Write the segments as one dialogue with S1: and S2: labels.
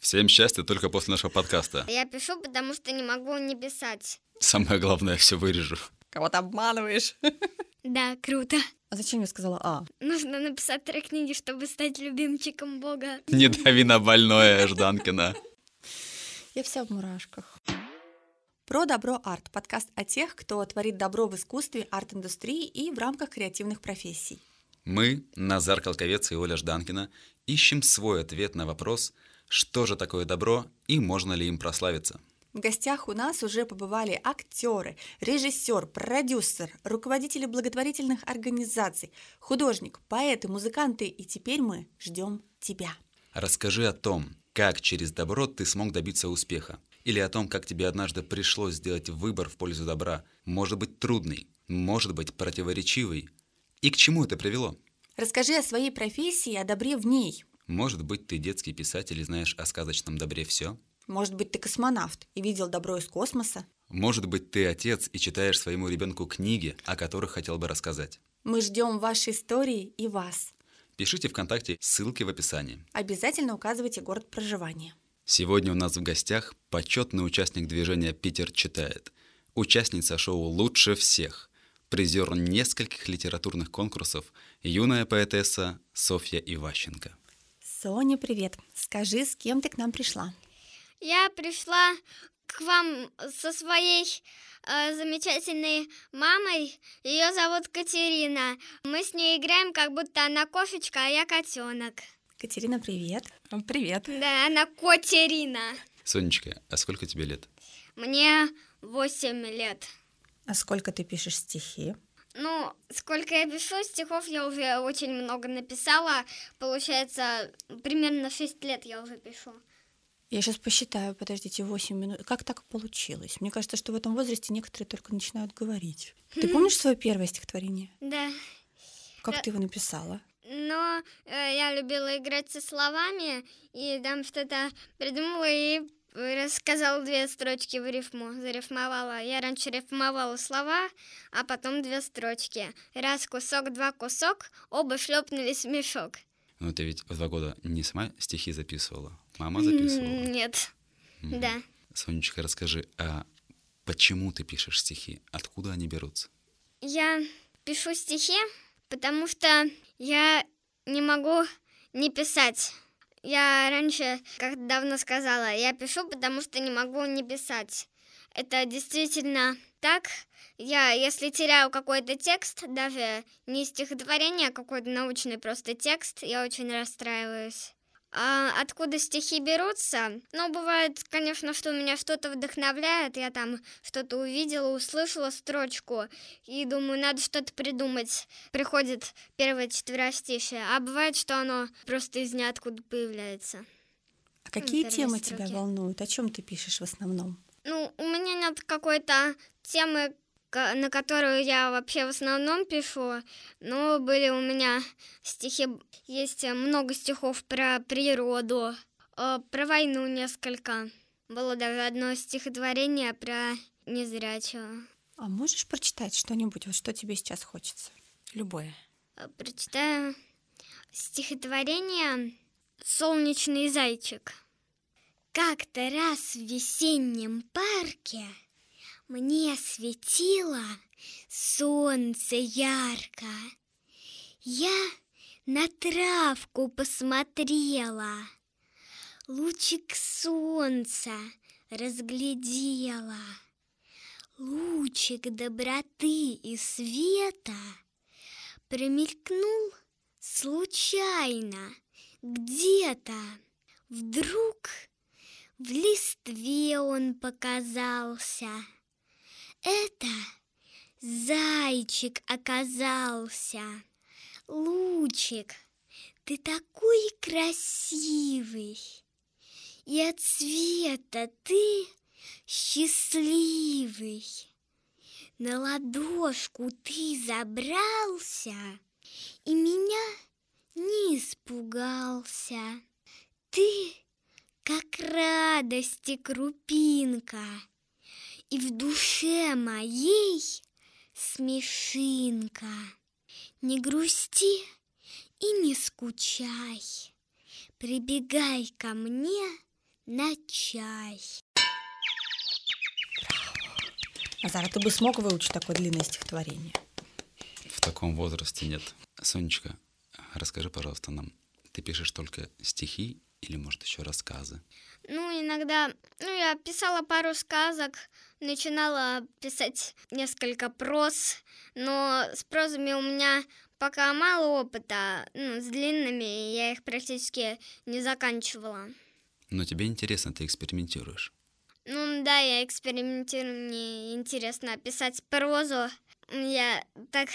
S1: Всем счастья только после нашего подкаста.
S2: Я пишу, потому что не могу не писать.
S1: Самое главное, все вырежу.
S3: Кого-то обманываешь.
S2: Да, круто.
S3: А зачем я сказала А?
S2: Нужно написать три книги, чтобы стать любимчиком Бога.
S1: Не дави на больное, Жданкина.
S3: Я вся в мурашках. Про добро арт. Подкаст о тех, кто творит добро в искусстве, арт-индустрии и в рамках креативных профессий.
S1: Мы, Назар Колковец и Оля Жданкина, ищем свой ответ на вопрос, что же такое добро и можно ли им прославиться.
S3: В гостях у нас уже побывали актеры, режиссер, продюсер, руководители благотворительных организаций, художник, поэты, музыканты, и теперь мы ждем тебя.
S1: Расскажи о том, как через добро ты смог добиться успеха, или о том, как тебе однажды пришлось сделать выбор в пользу добра, может быть трудный, может быть противоречивый, и к чему это привело.
S3: Расскажи о своей профессии и о добре в ней.
S1: Может быть, ты детский писатель и знаешь о сказочном добре все?
S3: Может быть, ты космонавт и видел добро из космоса?
S1: Может быть, ты отец и читаешь своему ребенку книги, о которых хотел бы рассказать.
S3: Мы ждем ваши истории и вас.
S1: Пишите ВКонтакте, ссылки в описании.
S3: Обязательно указывайте город проживания.
S1: Сегодня у нас в гостях почетный участник движения «Питер читает», участница шоу «Лучше всех», призер нескольких литературных конкурсов, юная поэтесса Софья Иващенко.
S3: Соня, привет. Скажи, с кем ты к нам пришла?
S2: Я пришла к вам со своей э, замечательной мамой. Ее зовут Катерина. Мы с ней играем, как будто она кофечка, а я котенок.
S3: Катерина, привет. Привет.
S2: Да, она Котерина.
S1: Сонечка, а сколько тебе лет?
S2: Мне 8 лет.
S3: А сколько ты пишешь стихи?
S2: Ну, сколько я пишу стихов, я уже очень много написала. Получается, примерно 6 лет я уже пишу.
S3: Я сейчас посчитаю, подождите, 8 минут. Как так получилось? Мне кажется, что в этом возрасте некоторые только начинают говорить. Ты помнишь свое первое стихотворение?
S2: Да.
S3: Как
S2: Да.
S3: ты его написала?
S2: Но э, я любила играть со словами, и там что-то придумала и рассказала две строчки в рифму, зарифмовала. Я раньше рифмовала слова, а потом две строчки. Раз кусок, два кусок, оба шлепнулись в мешок.
S1: Ну, ты ведь в два года не сама стихи записывала, мама записывала.
S2: Нет.
S1: Мгм.
S2: Да.
S1: Сонечка, расскажи, а почему ты пишешь стихи? Откуда они берутся?
S2: Я пишу стихи, потому что я не могу не писать. Я раньше, как давно сказала, я пишу, потому что не могу не писать. Это действительно так. Я, если теряю какой-то текст, даже не стихотворение, а какой-то научный просто текст, я очень расстраиваюсь. А откуда стихи берутся? Ну, бывает, конечно, что меня что-то вдохновляет. Я там что-то увидела, услышала строчку и думаю, надо что-то придумать. Приходит первое четверостишее, а бывает, что оно просто из ниоткуда появляется.
S3: А какие
S2: первые
S3: темы тебя
S2: строки.
S3: волнуют? О чем ты пишешь в основном?
S2: Ну, у меня нет какой-то темы, на которую я вообще в основном пишу, но были у меня стихи, есть много стихов про природу, э, про войну несколько. Было даже одно стихотворение про незрячего.
S3: А можешь прочитать что-нибудь, вот что тебе сейчас хочется? Любое.
S2: Э, Прочитаю стихотворение «Солнечный зайчик». Как-то раз в весеннем парке мне светило солнце ярко. Я на травку посмотрела, лучик солнца разглядела. Лучик доброты и света промелькнул случайно где-то. Вдруг в листве он показался. Это зайчик оказался. Лучик, ты такой красивый, и от света ты счастливый. На ладошку ты забрался и меня не испугался. Ты как радости крупинка, и в душе моей смешинка. Не грусти и не скучай, прибегай ко мне на чай.
S3: Назар, а ты бы смог выучить такое длинное стихотворение?
S1: В таком возрасте нет. Сонечка, расскажи, пожалуйста, нам, ты пишешь только стихи или, может, еще рассказы?
S2: Ну, иногда, ну, я писала пару сказок, начинала писать несколько проз, но с прозами у меня пока мало опыта, ну, с длинными я их практически не заканчивала.
S1: Но тебе интересно, ты экспериментируешь.
S2: Ну да, я экспериментирую, мне интересно писать прозу. Я так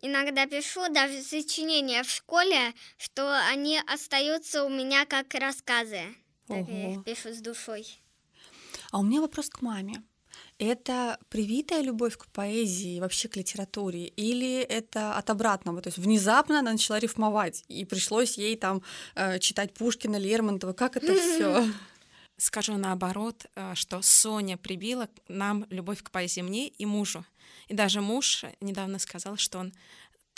S2: иногда пишу даже сочинения в школе, что они остаются у меня как рассказы. Я их пишу с душой.
S3: А у меня вопрос к маме. Это привитая любовь к поэзии, вообще к литературе, или это от обратного? То есть внезапно она начала рифмовать, и пришлось ей там э, читать Пушкина, Лермонтова. Как это все?
S4: Скажу наоборот, э, что Соня прибила нам любовь к поэзии мне и мужу. И даже муж недавно сказал, что он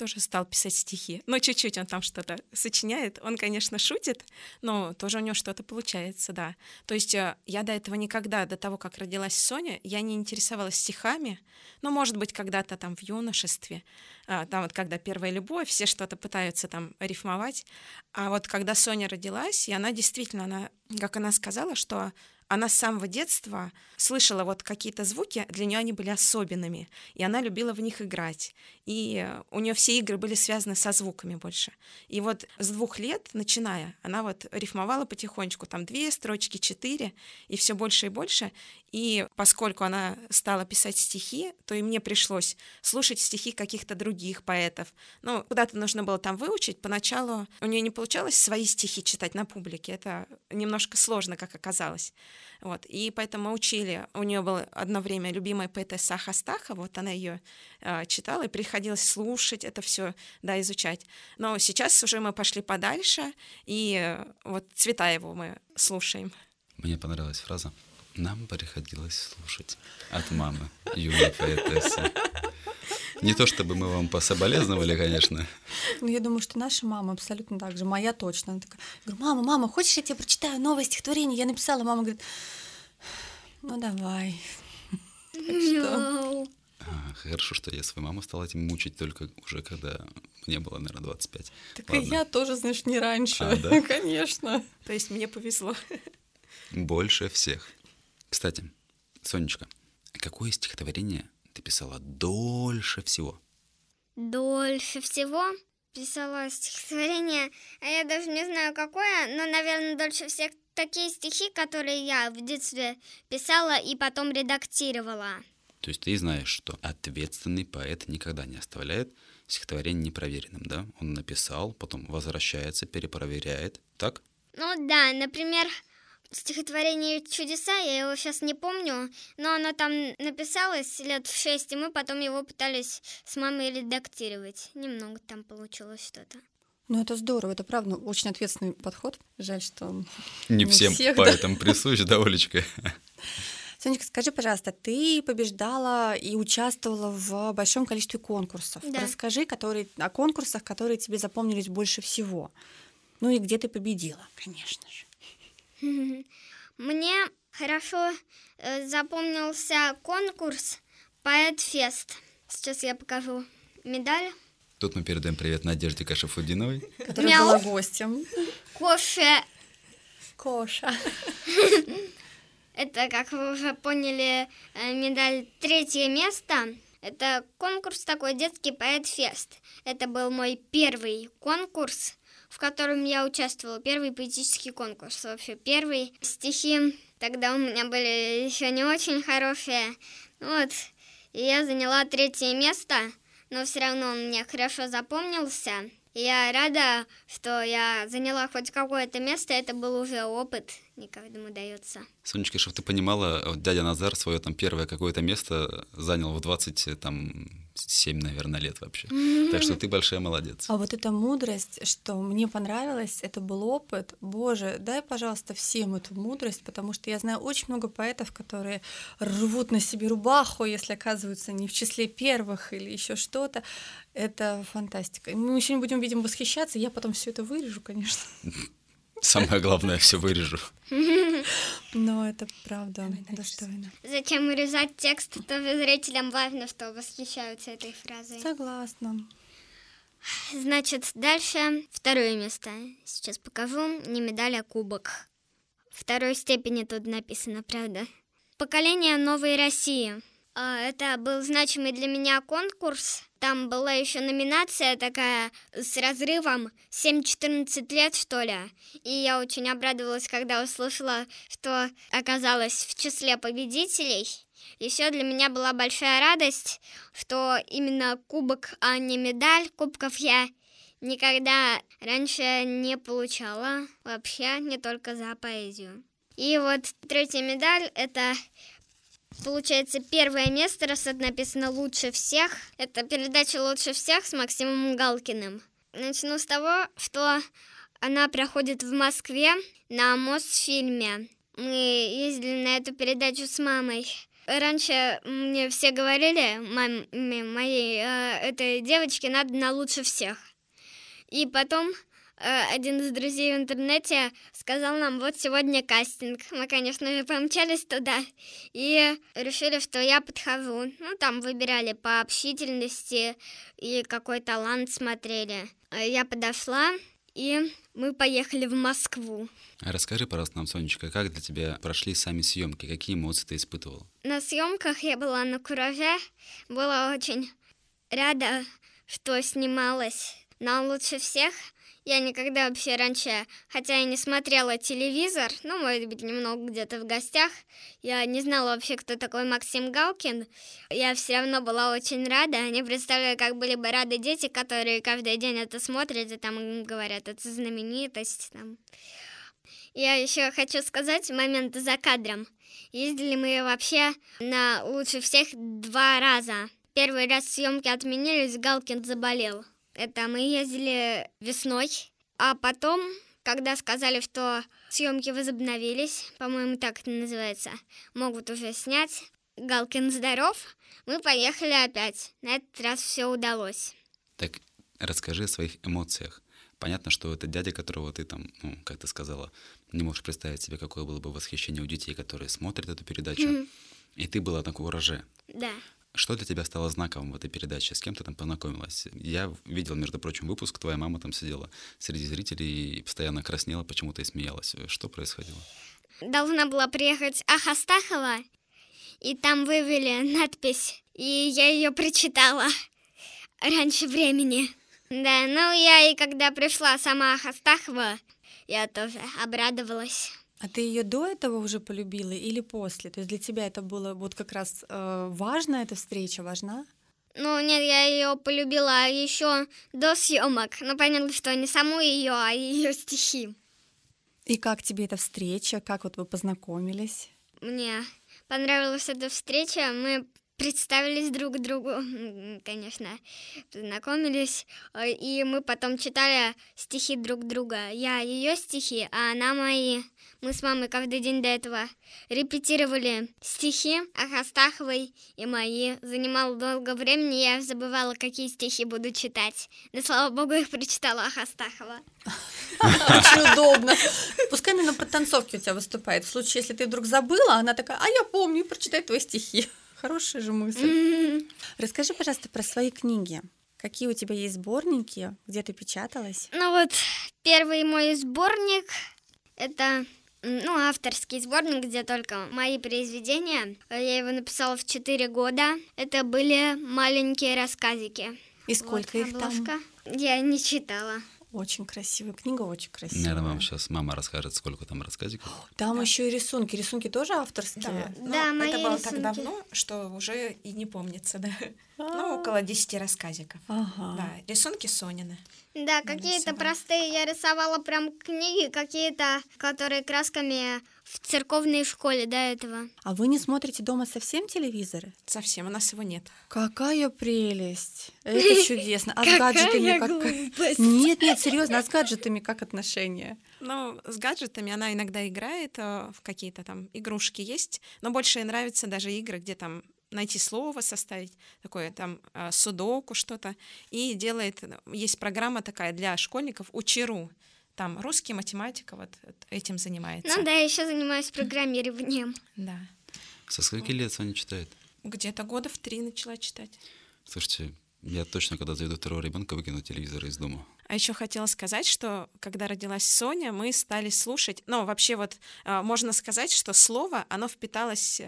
S4: тоже стал писать стихи. Но чуть-чуть он там что-то сочиняет. Он, конечно, шутит, но тоже у него что-то получается, да. То есть э, я до этого никогда, до того, как родилась Соня, я не интересовалась стихами. Ну, может быть, когда-то там в юношестве, а, там вот когда первая любовь, все что-то пытаются там рифмовать. А вот когда Соня родилась, и она действительно, она, как она сказала, что она с самого детства слышала вот какие-то звуки, для нее они были особенными, и она любила в них играть. И у нее все игры были связаны со звуками больше. И вот с двух лет, начиная, она вот рифмовала потихонечку, там две строчки, четыре, и все больше и больше. И поскольку она стала писать стихи, то и мне пришлось слушать стихи каких-то других поэтов. Ну, куда-то нужно было там выучить. Поначалу у нее не получалось свои стихи читать на публике. Это немножко сложно, как оказалось. Вот. И поэтому мы учили. У нее было одно время любимая поэтесса Хастаха, вот она ее э, читала, и приходилось слушать это все, да, изучать. Но сейчас уже мы пошли подальше, и э, вот Цветаеву мы слушаем.
S1: Мне понравилась фраза нам приходилось слушать от мамы, юной поэтессы. Не то чтобы мы вам пособолезновали, конечно.
S3: Ну, я думаю, что наша мама абсолютно так же. Моя точно. Она такая, я говорю, мама, мама, хочешь, я тебе прочитаю новое стихотворение? Я написала. Мама говорит, ну, давай.
S2: Что?
S1: А, хорошо, что я свою маму стала этим мучить только уже когда мне было, наверное, 25.
S3: Так Ладно. и я тоже, знаешь, не раньше.
S1: А, да?
S3: Конечно.
S4: То есть мне повезло.
S1: Больше всех. Кстати, Сонечка, какое стихотворение ты писала дольше всего?
S2: Дольше всего писала стихотворение, а я даже не знаю какое, но, наверное, дольше всех такие стихи, которые я в детстве писала и потом редактировала.
S1: То есть ты знаешь, что ответственный поэт никогда не оставляет стихотворение непроверенным, да? Он написал, потом возвращается, перепроверяет, так?
S2: Ну да, например, стихотворение «Чудеса», я его сейчас не помню, но оно там написалось лет в шесть, и мы потом его пытались с мамой редактировать. Немного там получилось что-то.
S3: Ну, это здорово, это правда очень ответственный подход. Жаль, что
S1: не, не всем всех, поэтам да. присущ, да, Олечка?
S3: Сонечка, скажи, пожалуйста, ты побеждала и участвовала в большом количестве конкурсов.
S2: Да.
S3: Расскажи которые, о конкурсах, которые тебе запомнились больше всего. Ну и где ты победила, конечно же.
S2: Мне хорошо э, запомнился конкурс Поэт-фест. Сейчас я покажу медаль.
S1: Тут мы передаем привет Надежде Кашафудиновой.
S3: Которая Мяу. была гостем.
S2: Кофе.
S3: Коша.
S2: Это, как вы уже поняли, э, медаль третье место. Это конкурс такой детский поэт-фест. Это был мой первый конкурс в котором я участвовала. Первый поэтический конкурс вообще. Первый стихи тогда у меня были еще не очень хорошие. Вот. И я заняла третье место, но все равно он мне хорошо запомнился. Я рада, что я заняла хоть какое-то место, это был уже опыт, не каждому дается.
S1: Сонечка, чтобы ты понимала, вот дядя Назар свое там первое какое-то место занял в 20, там, 7, наверное, лет вообще. Так что ты большая молодец.
S3: А вот эта мудрость, что мне понравилось, это был опыт. Боже, дай, пожалуйста, всем эту мудрость, потому что я знаю очень много поэтов, которые рвут на себе рубаху, если оказываются не в числе первых или еще что-то. Это фантастика. Мы еще не будем, видимо, восхищаться, я потом все это вырежу, конечно.
S1: Самое главное, все вырежу.
S3: Но это правда достойно.
S2: Зачем урезать текст, то зрителям важно, что восхищаются этой фразой.
S3: Согласна.
S2: Значит, дальше второе место. Сейчас покажу. Не медаль, а кубок. Второй степени тут написано, правда. Поколение новой России. А, это был значимый для меня конкурс. Там была еще номинация такая с разрывом 7-14 лет, что ли. И я очень обрадовалась, когда услышала, что оказалась в числе победителей. Еще для меня была большая радость, что именно кубок, а не медаль. Кубков я никогда раньше не получала вообще, не только за поэзию. И вот третья медаль — это Получается, первое место, раз это написано «Лучше всех», это передача «Лучше всех» с Максимом Галкиным. Начну с того, что она проходит в Москве на Мосфильме. Мы ездили на эту передачу с мамой. Раньше мне все говорили, маме моей, э, этой девочке надо на лучше всех. И потом один из друзей в интернете сказал нам, вот сегодня кастинг. Мы, конечно же, помчались туда и решили, что я подхожу. Ну, там выбирали по общительности и какой талант смотрели. Э, я подошла, и мы поехали в Москву.
S1: Расскажи, пожалуйста, нам, Сонечка, как для тебя прошли сами съемки, какие эмоции ты испытывал?
S2: На съемках я была на кураже, была очень рада, что снималась. Но лучше всех я никогда вообще раньше, хотя и не смотрела телевизор, ну, может быть, немного где-то в гостях, я не знала вообще, кто такой Максим Галкин. Я все равно была очень рада. Не представляю, как были бы рады дети, которые каждый день это смотрят и там говорят, это знаменитость. Там. Я еще хочу сказать момент за кадром. Ездили мы вообще на лучше всех два раза. Первый раз съемки отменились, Галкин заболел. Это мы ездили весной, а потом, когда сказали, что съемки возобновились, по-моему, так это называется, могут уже снять, Галкин здоров, мы поехали опять. На этот раз все удалось.
S1: Так расскажи о своих эмоциях. Понятно, что это дядя, которого ты там, ну, как ты сказала, не можешь представить себе, какое было бы восхищение у детей, которые смотрят эту передачу. Mm-hmm. И ты была на кураже.
S2: Да.
S1: Что для тебя стало знаковым в этой передаче? С кем ты там познакомилась? Я видел, между прочим, выпуск, твоя мама там сидела среди зрителей и постоянно краснела почему-то и смеялась. Что происходило?
S2: Должна была приехать Ахастахова, и там вывели надпись, и я ее прочитала раньше времени. Да, ну я и когда пришла сама Ахастахова, я тоже обрадовалась.
S3: А ты ее до этого уже полюбила или после? То есть для тебя это было вот как раз э, важно, эта встреча важна?
S2: Ну, нет, я ее полюбила еще до съемок. Но поняла, что не саму ее, а ее стихи.
S3: И как тебе эта встреча? Как вот вы познакомились?
S2: Мне понравилась эта встреча. Мы представились друг другу, конечно, знакомились, э, и мы потом читали стихи друг друга. Я ее стихи, а она мои. Мы с мамой каждый день до этого репетировали стихи Ахастаховой и мои. Занимало долго времени, я забывала, какие стихи буду читать. Но, слава богу, их прочитала Ахастахова.
S3: Очень удобно. Пускай именно подтанцовки у тебя выступает. В случае, если ты вдруг забыла, она такая, а я помню, прочитай твои стихи. Хорошая же мысль. Расскажи, пожалуйста, про свои книги. Какие у тебя есть сборники, где ты печаталась?
S2: Ну вот, первый мой сборник — это ну, авторский сборник, где только мои произведения. Я его написала в 4 года. Это были маленькие рассказики.
S3: И сколько вот, их там?
S2: Я не читала.
S3: Очень красивая книга, очень красивая.
S1: Наверное, вам сейчас мама расскажет, сколько там рассказиков.
S3: Там да. еще и рисунки. Рисунки тоже авторские.
S4: Да, да мои это было рисунки. так давно, что уже и не помнится, да. А-а-а. Ну, около 10 рассказиков. Ага. Да, рисунки Сонины.
S2: Да, какие-то простые я рисовала прям книги, какие-то, которые красками в церковной школе до этого.
S3: А вы не смотрите дома совсем телевизоры?
S4: Совсем, у нас его нет.
S3: Какая прелесть! Это чудесно. А с гаджетами как? Нет, нет, серьезно, а с гаджетами как отношения?
S4: Ну, с гаджетами она иногда играет, э, в какие-то там игрушки есть, но больше ей нравятся даже игры, где там найти слово, составить такое там э, судоку что-то, и делает, есть программа такая для школьников «Учеру», там русский, математика, вот этим занимается.
S2: Ну да, я еще занимаюсь программированием.
S4: Да.
S1: Со скольки лет Соня читает?
S4: Где-то года в три начала читать.
S1: Слушайте, я точно, когда заведу второго ребенка, выкину телевизор из дома.
S4: А еще хотела сказать, что когда родилась Соня, мы стали слушать, ну, вообще вот а, можно сказать, что слово, оно впиталось,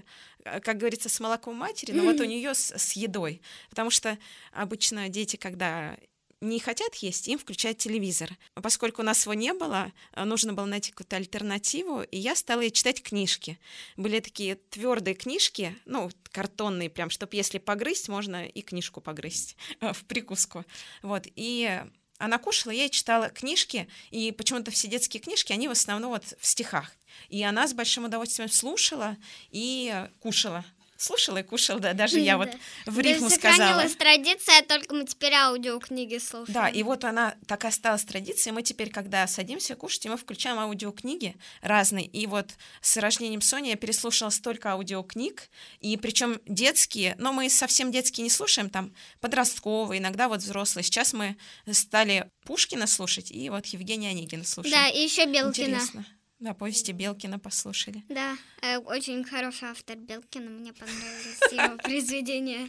S4: э, как говорится, с молоком матери, но вот у нее с, с едой. Потому что обычно дети, когда не хотят есть, им включают телевизор. Поскольку у нас его не было, э, нужно было найти какую-то альтернативу, и я стала читать книжки. Были такие твердые книжки, ну, картонные прям, чтобы если погрызть, можно и книжку погрызть э, в прикуску. Вот, и она кушала, я ей читала книжки, и почему-то все детские книжки, они в основном вот в стихах. И она с большим удовольствием слушала и кушала слушала и кушала, да, даже я вот в рифму сказала.
S2: Сохранилась традиция, только мы теперь аудиокниги слушаем.
S4: Да, и вот она так осталась традицией. Мы теперь, когда садимся кушать, мы включаем аудиокниги разные. И вот с рождением Сони я переслушала столько аудиокниг, и причем детские, но мы совсем детские не слушаем, там подростковые, иногда вот взрослые. Сейчас мы стали Пушкина слушать, и вот Евгения Онегина слушаем.
S2: Да, и еще Белкина.
S4: Интересно. Да, повести Белкина послушали.
S2: Да, э, очень хороший автор Белкина, мне понравились его произведения.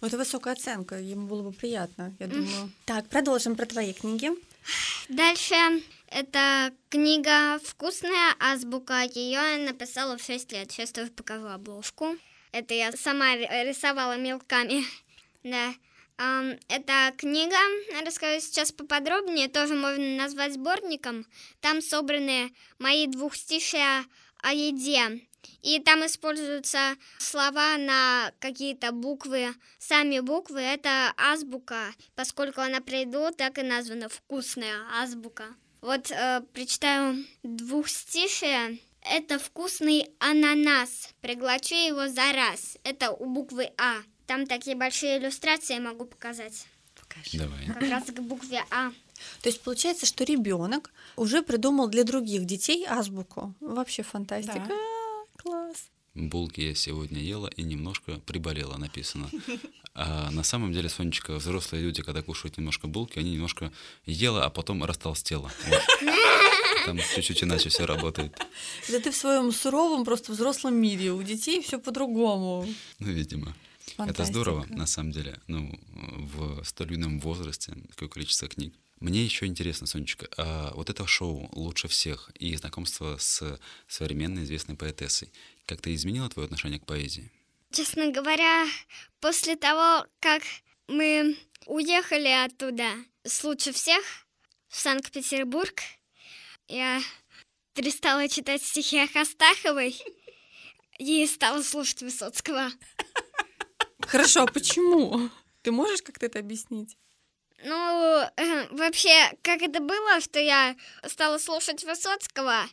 S3: Это высокая оценка, ему было бы приятно, я думаю. Так, продолжим про твои книги.
S2: Дальше это книга «Вкусная азбука». Ее я написала в 6 лет. Сейчас тоже покажу обложку. Это я сама рисовала мелками. Да. Эта книга, расскажу сейчас поподробнее, тоже можно назвать сборником. Там собраны мои двухстишия о еде. И там используются слова на какие-то буквы. Сами буквы — это азбука. Поскольку она приду, так и названа «вкусная азбука». Вот э, прочитаю двухстишие. Это вкусный ананас. Приглачу его за раз. Это у буквы А. Там такие большие иллюстрации могу показать.
S3: Покажи.
S1: Давай.
S2: Как раз к букве А.
S3: То есть получается, что ребенок уже придумал для других детей азбуку. Вообще фантастика.
S4: Да.
S3: А, Класс.
S1: Булки я сегодня ела и немножко приболела, написано. А на самом деле, Сонечка, взрослые люди, когда кушают немножко булки, они немножко ела, а потом растолстела. Вот. Там чуть-чуть иначе все работает.
S3: Это ты в своем суровом, просто взрослом мире. У детей все по-другому.
S1: Ну, видимо. Это
S3: Фантастика.
S1: здорово, на самом деле, ну, в столь юном возрасте, такое количество книг. Мне еще интересно, Сонечка, а вот это шоу «Лучше всех» и знакомство с современной известной поэтессой как-то изменило твое отношение к поэзии?
S2: Честно говоря, после того, как мы уехали оттуда с лучше всех в Санкт-Петербург, я перестала читать стихи Астаховой и стала слушать Высоцкого.
S3: Хорошо, а почему? Ты можешь как-то это объяснить?
S2: Ну, вообще, как это было, что я стала слушать Высоцкого?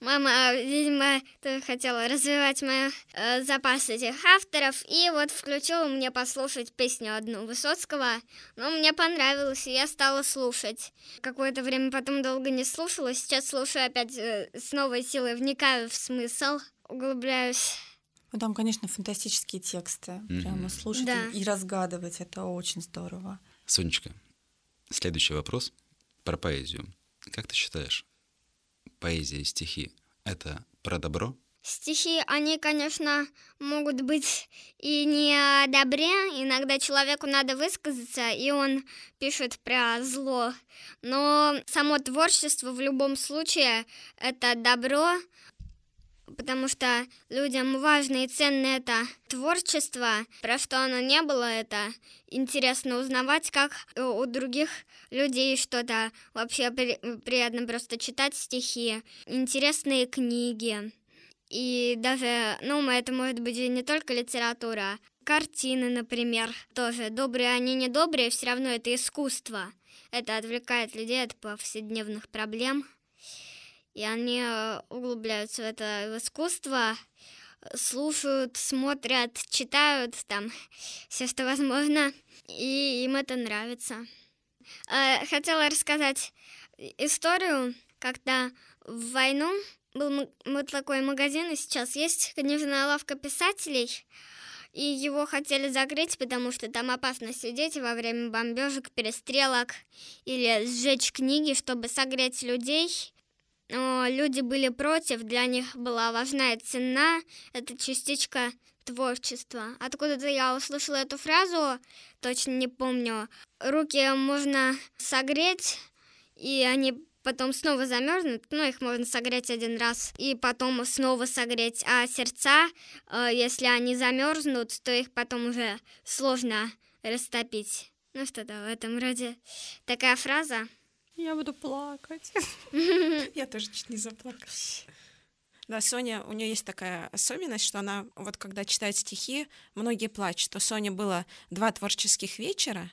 S2: Мама, видимо, хотела развивать мой э, запас этих авторов, и вот включила мне послушать песню одну Высоцкого. Ну, мне понравилось, и я стала слушать. Какое-то время потом долго не слушала, сейчас слушаю опять э, с новой силой, вникаю в смысл, углубляюсь.
S3: Ну, там, конечно, фантастические тексты. Прямо слушать
S2: Да.
S3: и, и разгадывать. Это очень здорово.
S1: Сонечка, следующий вопрос про поэзию. Как ты считаешь, поэзия и стихи — это про добро?
S2: Стихи, они, конечно, могут быть и не о добре. Иногда человеку надо высказаться, и он пишет про зло. Но само творчество в любом случае — это добро, потому что людям важно и ценно это творчество, про что оно не было, это интересно узнавать, как у других людей что-то. Вообще при- приятно просто читать стихи, интересные книги. И даже, ну, это может быть не только литература, картины, например, тоже. Добрые они не добрые, все равно это искусство. Это отвлекает людей от повседневных проблем. И они э, углубляются в это искусство, слушают, смотрят, читают там все, что возможно, и им это нравится. Э, Хотела рассказать историю, когда в войну был вот такой магазин, и сейчас есть книжная лавка писателей, и его хотели закрыть, потому что там опасно сидеть во время бомбежек, перестрелок или сжечь книги, чтобы согреть людей. Но люди были против, для них была важна цена, эта частичка творчества. Откуда-то я услышала эту фразу, точно не помню. Руки можно согреть, и они потом снова замерзнут, ну, их можно согреть один раз и потом снова согреть, а сердца, э, если они замерзнут, то их потом уже сложно растопить. Ну, что-то в этом роде. Такая фраза.
S3: Я буду плакать.
S4: Я тоже чуть не заплакала. Да, Соня, у нее есть такая особенность, что она, вот когда читает стихи, многие плачут. То Соня было два творческих вечера,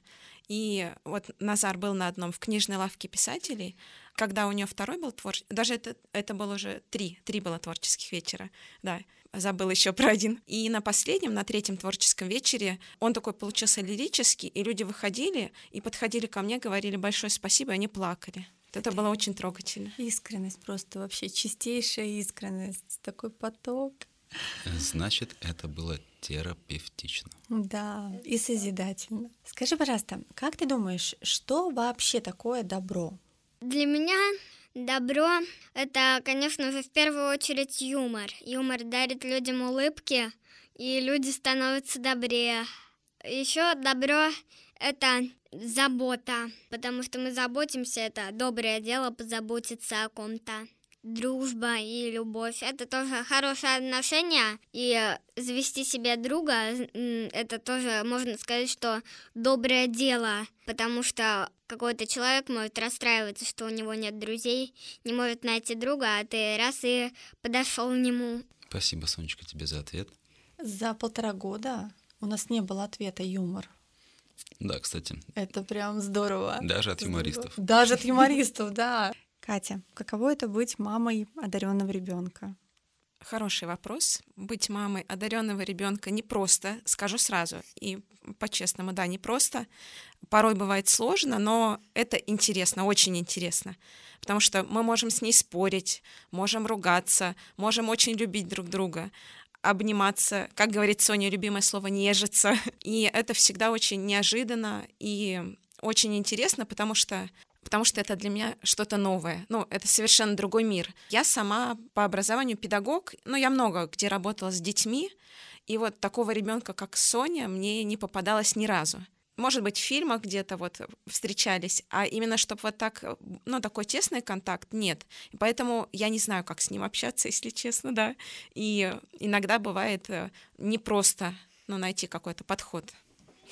S4: и вот Назар был на одном в книжной лавке писателей, когда у нее второй был творческий, даже это, это было уже три, три было творческих вечера, да, забыл еще про один. И на последнем, на третьем творческом вечере он такой получился лирический, и люди выходили и подходили ко мне, говорили большое спасибо, и они плакали. Это было очень трогательно.
S3: Искренность просто вообще чистейшая искренность, такой поток.
S1: Значит, это было терапевтично.
S3: Да, и созидательно. Скажи, пожалуйста, как ты думаешь, что вообще такое добро?
S2: Для меня добро — это, конечно же, в первую очередь юмор. Юмор дарит людям улыбки, и люди становятся добрее. Еще добро — это забота, потому что мы заботимся, это доброе дело позаботиться о ком-то дружба и любовь. Это тоже хорошее отношение. И завести себе друга, это тоже можно сказать, что доброе дело. Потому что какой-то человек может расстраиваться, что у него нет друзей, не может найти друга, а ты раз и подошел к нему.
S1: Спасибо, Сонечка, тебе за ответ.
S3: За полтора года у нас не было ответа юмор.
S1: Да, кстати.
S3: Это прям здорово.
S1: Даже от юмористов.
S3: Даже от юмористов, да. Катя, каково это быть мамой одаренного ребенка?
S4: Хороший вопрос. Быть мамой одаренного ребенка не просто, скажу сразу. И по-честному, да, не просто. Порой бывает сложно, но это интересно, очень интересно. Потому что мы можем с ней спорить, можем ругаться, можем очень любить друг друга обниматься, как говорит Соня, любимое слово нежиться. И это всегда очень неожиданно и очень интересно, потому что потому что это для меня что-то новое. Ну, это совершенно другой мир. Я сама по образованию педагог, но я много где работала с детьми, и вот такого ребенка, как Соня, мне не попадалось ни разу. Может быть, в фильмах где-то вот встречались, а именно чтобы вот так, ну, такой тесный контакт, нет. Поэтому я не знаю, как с ним общаться, если честно, да. И иногда бывает э, непросто, ну, найти какой-то подход.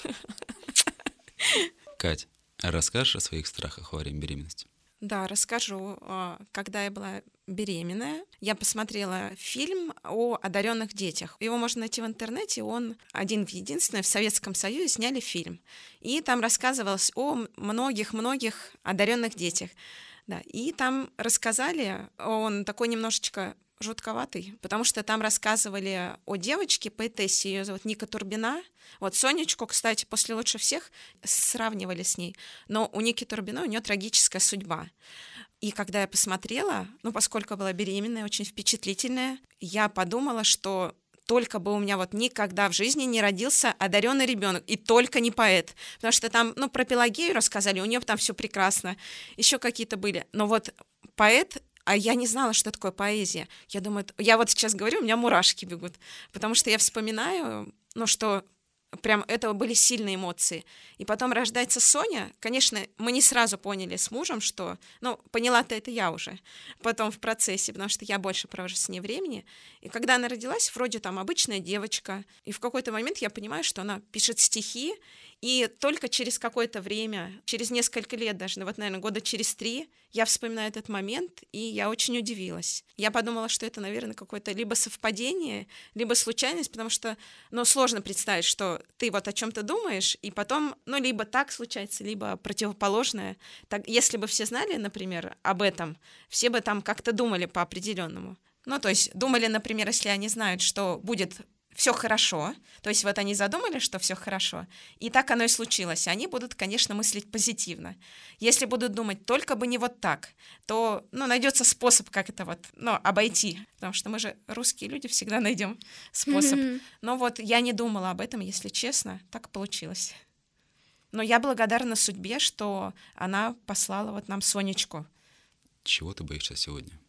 S1: Кать, расскажешь о своих страхах во время беременности?
S4: Да, расскажу. А, когда я была беременная, я посмотрела фильм о одаренных детях. Его можно найти в интернете. Он один в единственный в Советском Союзе сняли фильм. И там рассказывалось о многих-многих одаренных детях. Да, и там рассказали, он такой немножечко жутковатый, потому что там рассказывали о девочке, поэтессе, ее зовут Ника Турбина. Вот Сонечку, кстати, после «Лучше всех» сравнивали с ней, но у Ники Турбина у нее трагическая судьба. И когда я посмотрела, ну, поскольку была беременная, очень впечатлительная, я подумала, что только бы у меня вот никогда в жизни не родился одаренный ребенок, и только не поэт. Потому что там, ну, про Пелагею рассказали, у нее там все прекрасно, еще какие-то были. Но вот поэт а я не знала, что такое поэзия. Я думаю, я вот сейчас говорю, у меня мурашки бегут, потому что я вспоминаю, ну, что прям это были сильные эмоции. И потом рождается Соня. Конечно, мы не сразу поняли с мужем, что... Ну, поняла-то это я уже потом в процессе, потому что я больше провожу с ней времени. И когда она родилась, вроде там обычная девочка, и в какой-то момент я понимаю, что она пишет стихи, и только через какое-то время, через несколько лет даже, ну вот, наверное, года через три, я вспоминаю этот момент, и я очень удивилась. Я подумала, что это, наверное, какое-то либо совпадение, либо случайность, потому что, ну, сложно представить, что ты вот о чем-то думаешь, и потом, ну, либо так случается, либо противоположное. Так, если бы все знали, например, об этом, все бы там как-то думали по определенному. Ну, то есть думали, например, если они знают, что будет все хорошо, то есть вот они задумали, что все хорошо, и так оно и случилось. Они будут, конечно, мыслить позитивно. Если будут думать только бы не вот так, то, ну, найдется способ, как это вот, ну, обойти, потому что мы же русские люди всегда найдем способ. Но вот я не думала об этом, если честно, так получилось. Но я благодарна судьбе, что она послала вот нам Сонечку.
S1: Чего ты боишься сегодня?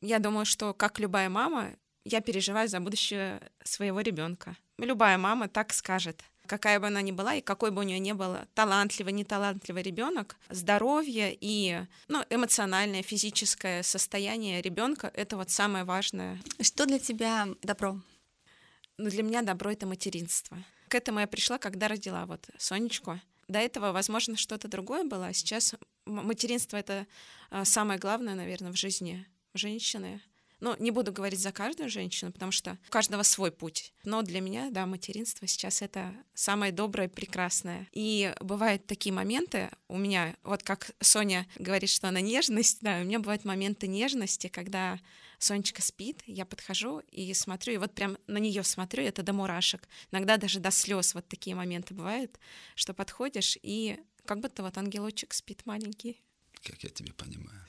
S4: Я думаю, что, как любая мама, я переживаю за будущее своего ребенка. Любая мама так скажет. Какая бы она ни была и какой бы у нее ни был талантливый, неталантливый ребенок, здоровье и ну, эмоциональное, физическое состояние ребенка это вот самое важное.
S3: Что для тебя добро?
S4: Ну, для меня добро это материнство. К этому я пришла, когда родила вот Сонечку. До этого, возможно, что-то другое было, а сейчас материнство это а, самое главное, наверное, в жизни женщины. Ну, не буду говорить за каждую женщину, потому что у каждого свой путь. Но для меня, да, материнство сейчас это самое доброе, прекрасное. И бывают такие моменты у меня, вот как Соня говорит, что она нежность, да, у меня бывают моменты нежности, когда Сонечка спит, я подхожу и смотрю, и вот прям на нее смотрю, это до мурашек. Иногда даже до слез вот такие моменты бывают, что подходишь, и как будто вот ангелочек спит маленький.
S1: Как я тебя понимаю.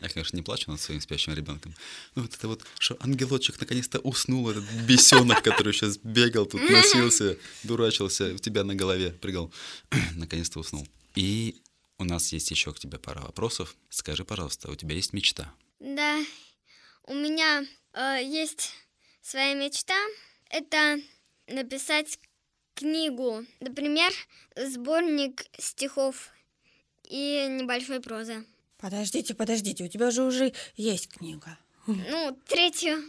S1: Я, конечно, не плачу над своим спящим ребенком. Ну, вот это вот, что ангелочек наконец-то уснул, этот бесенок, который сейчас бегал тут, носился, дурачился, у тебя на голове прыгал. наконец-то уснул. И у нас есть еще к тебе пара вопросов. Скажи, пожалуйста, у тебя есть мечта?
S2: Да, у меня э, есть своя мечта. Это написать книгу, например, сборник стихов и небольшой прозы.
S3: Подождите, подождите, у тебя же уже есть книга.
S2: Ну, третью.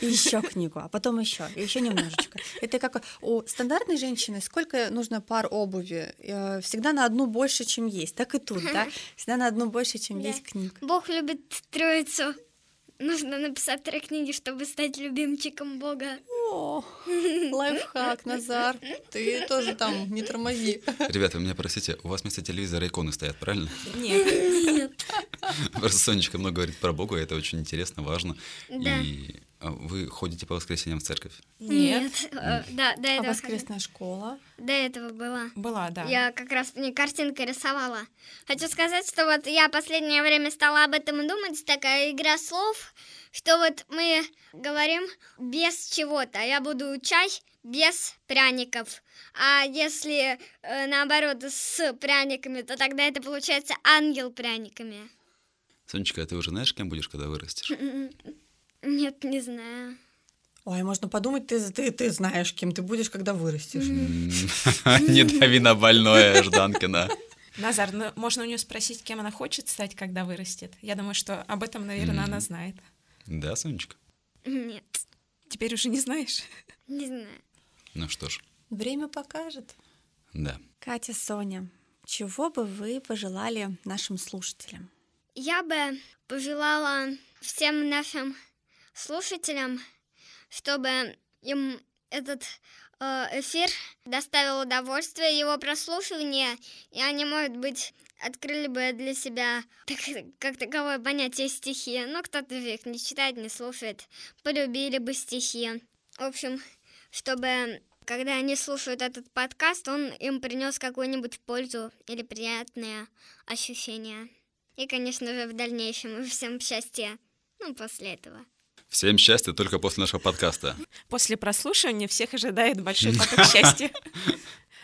S3: Еще книгу, а потом еще, еще немножечко. Это как у стандартной женщины, сколько нужно пар обуви? Э, всегда на одну больше, чем есть. Так и тут, да? Всегда на одну больше, чем
S2: Да.
S3: есть книг.
S2: Бог любит троицу. Нужно написать три книги, чтобы стать любимчиком Бога.
S3: О, лайфхак, Назар. Ты тоже там не тормози.
S1: Ребята, вы меня простите, у вас вместо телевизора иконы стоят, правильно?
S4: Нет,
S2: Нет.
S1: Просто Сонечка много говорит про Бога, это очень интересно, важно.
S2: Да.
S1: И вы ходите по воскресеньям в церковь?
S4: нет.
S2: Э, Да, до
S3: А
S2: этого.
S3: воскресная школа?
S2: До этого была.
S4: Была, да.
S2: Я как раз мне картинкой рисовала. Хочу сказать, что вот я последнее время стала об этом думать, такая игра слов, что вот мы говорим без чего-то, а я буду чай без пряников. А если э, наоборот с пряниками, то тогда это получается ангел пряниками.
S1: Сонечка, а ты уже знаешь, кем будешь, когда вырастешь?
S2: Нет, не знаю.
S3: Ой, можно подумать, ты, ты, ты знаешь, кем ты будешь, когда вырастешь.
S1: Не дави на больное, Жданкина.
S4: Назар, ну, можно у нее спросить, кем она хочет стать, когда вырастет. Я думаю, что об этом, наверное, она знает.
S1: Да, Сонечка?
S2: Нет,
S4: Теперь уже не знаешь?
S2: не знаю.
S1: Ну что ж,
S3: Время покажет.
S1: да.
S3: Катя, Соня, чего бы вы пожелали нашим слушателям?
S2: Я бы пожелала всем нашим слушателям, чтобы им этот э, эфир доставил удовольствие, его прослушивание, и они, может быть, открыли бы для себя так, как таковое понятие стихи. Но кто-то их не читает, не слушает. Полюбили бы стихи. В общем, чтобы когда они слушают этот подкаст, он им принес какую-нибудь пользу или приятное ощущение. И, конечно же, в дальнейшем всем счастья. Ну, после этого.
S1: Всем счастья только после нашего подкаста.
S4: После прослушивания всех ожидает большой поток счастья.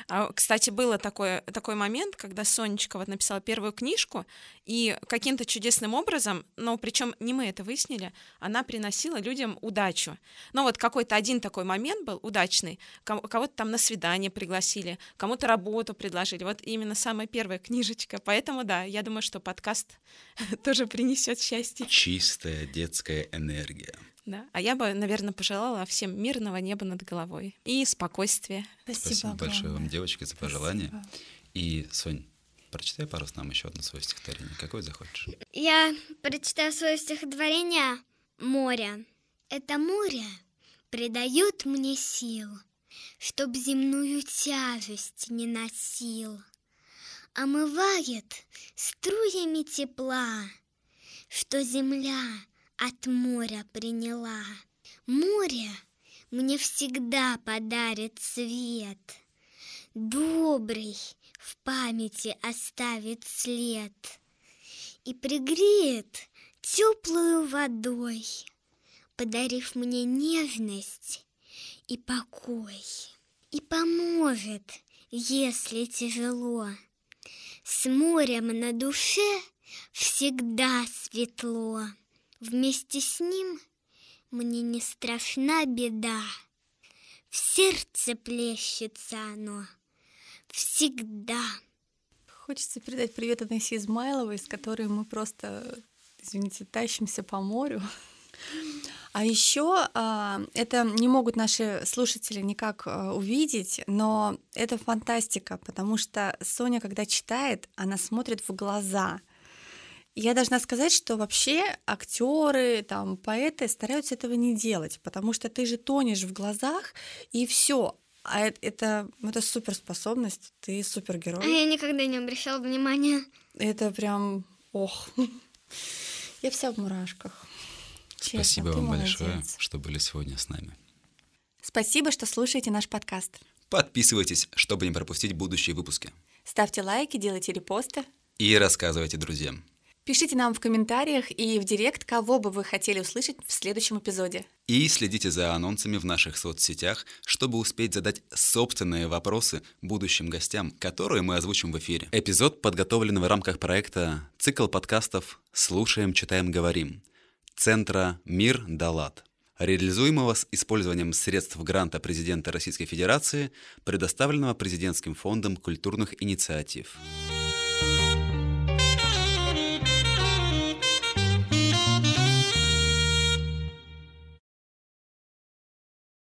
S4: А, кстати, было такое, такой момент, когда Сонечка вот написала первую книжку, и каким-то чудесным образом, но причем не мы это выяснили, она приносила людям удачу. Но вот какой-то один такой момент был удачный, кого-то там на свидание пригласили, кому-то работу предложили. Вот именно самая первая книжечка. Поэтому да, я думаю, что подкаст тоже принесет счастье.
S1: Чистая детская энергия.
S4: Да. А я бы, наверное, пожелала всем мирного неба над головой и спокойствия.
S1: Спасибо большое вам, девочки, за пожелания.
S3: Спасибо.
S1: И, Сонь, прочитай, пожалуйста, нам еще одно свое стихотворение. Какое захочешь?
S2: Я прочитаю свое стихотворение «Море». Это море придает мне сил, Чтоб земную тяжесть не носил. Омывает струями тепла, Что земля от моря приняла. Море мне всегда подарит свет. Добрый в памяти оставит след и пригреет теплую водой, подарив мне нежность и покой. И поможет, если тяжело, с морем на душе всегда светло. Вместе с ним мне не страшна беда. В сердце плещется оно всегда.
S3: Хочется передать привет Анессе Измайловой, с которой мы просто, извините, тащимся по морю. А еще а, это не могут наши слушатели никак а, увидеть, но это фантастика, потому что Соня, когда читает, она смотрит в глаза. Я должна сказать, что вообще актеры, там, поэты стараются этого не делать, потому что ты же тонешь в глазах, и все. А это, это, это суперспособность, ты супергерой.
S2: А я никогда не обращала внимания.
S3: Это прям, ох, я вся в мурашках. Честно,
S1: Спасибо вам
S3: молодец.
S1: большое, что были сегодня с нами.
S3: Спасибо, что слушаете наш подкаст.
S1: Подписывайтесь, чтобы не пропустить будущие выпуски.
S3: Ставьте лайки, делайте репосты.
S1: И рассказывайте друзьям.
S3: Пишите нам в комментариях и в директ, кого бы вы хотели услышать в следующем эпизоде.
S1: И следите за анонсами в наших соцсетях, чтобы успеть задать собственные вопросы будущим гостям, которые мы озвучим в эфире. Эпизод подготовлен в рамках проекта «Цикл подкастов «Слушаем, читаем, говорим» Центра «Мир Далат», реализуемого с использованием средств гранта президента Российской Федерации, предоставленного Президентским фондом культурных инициатив.
S2: Thank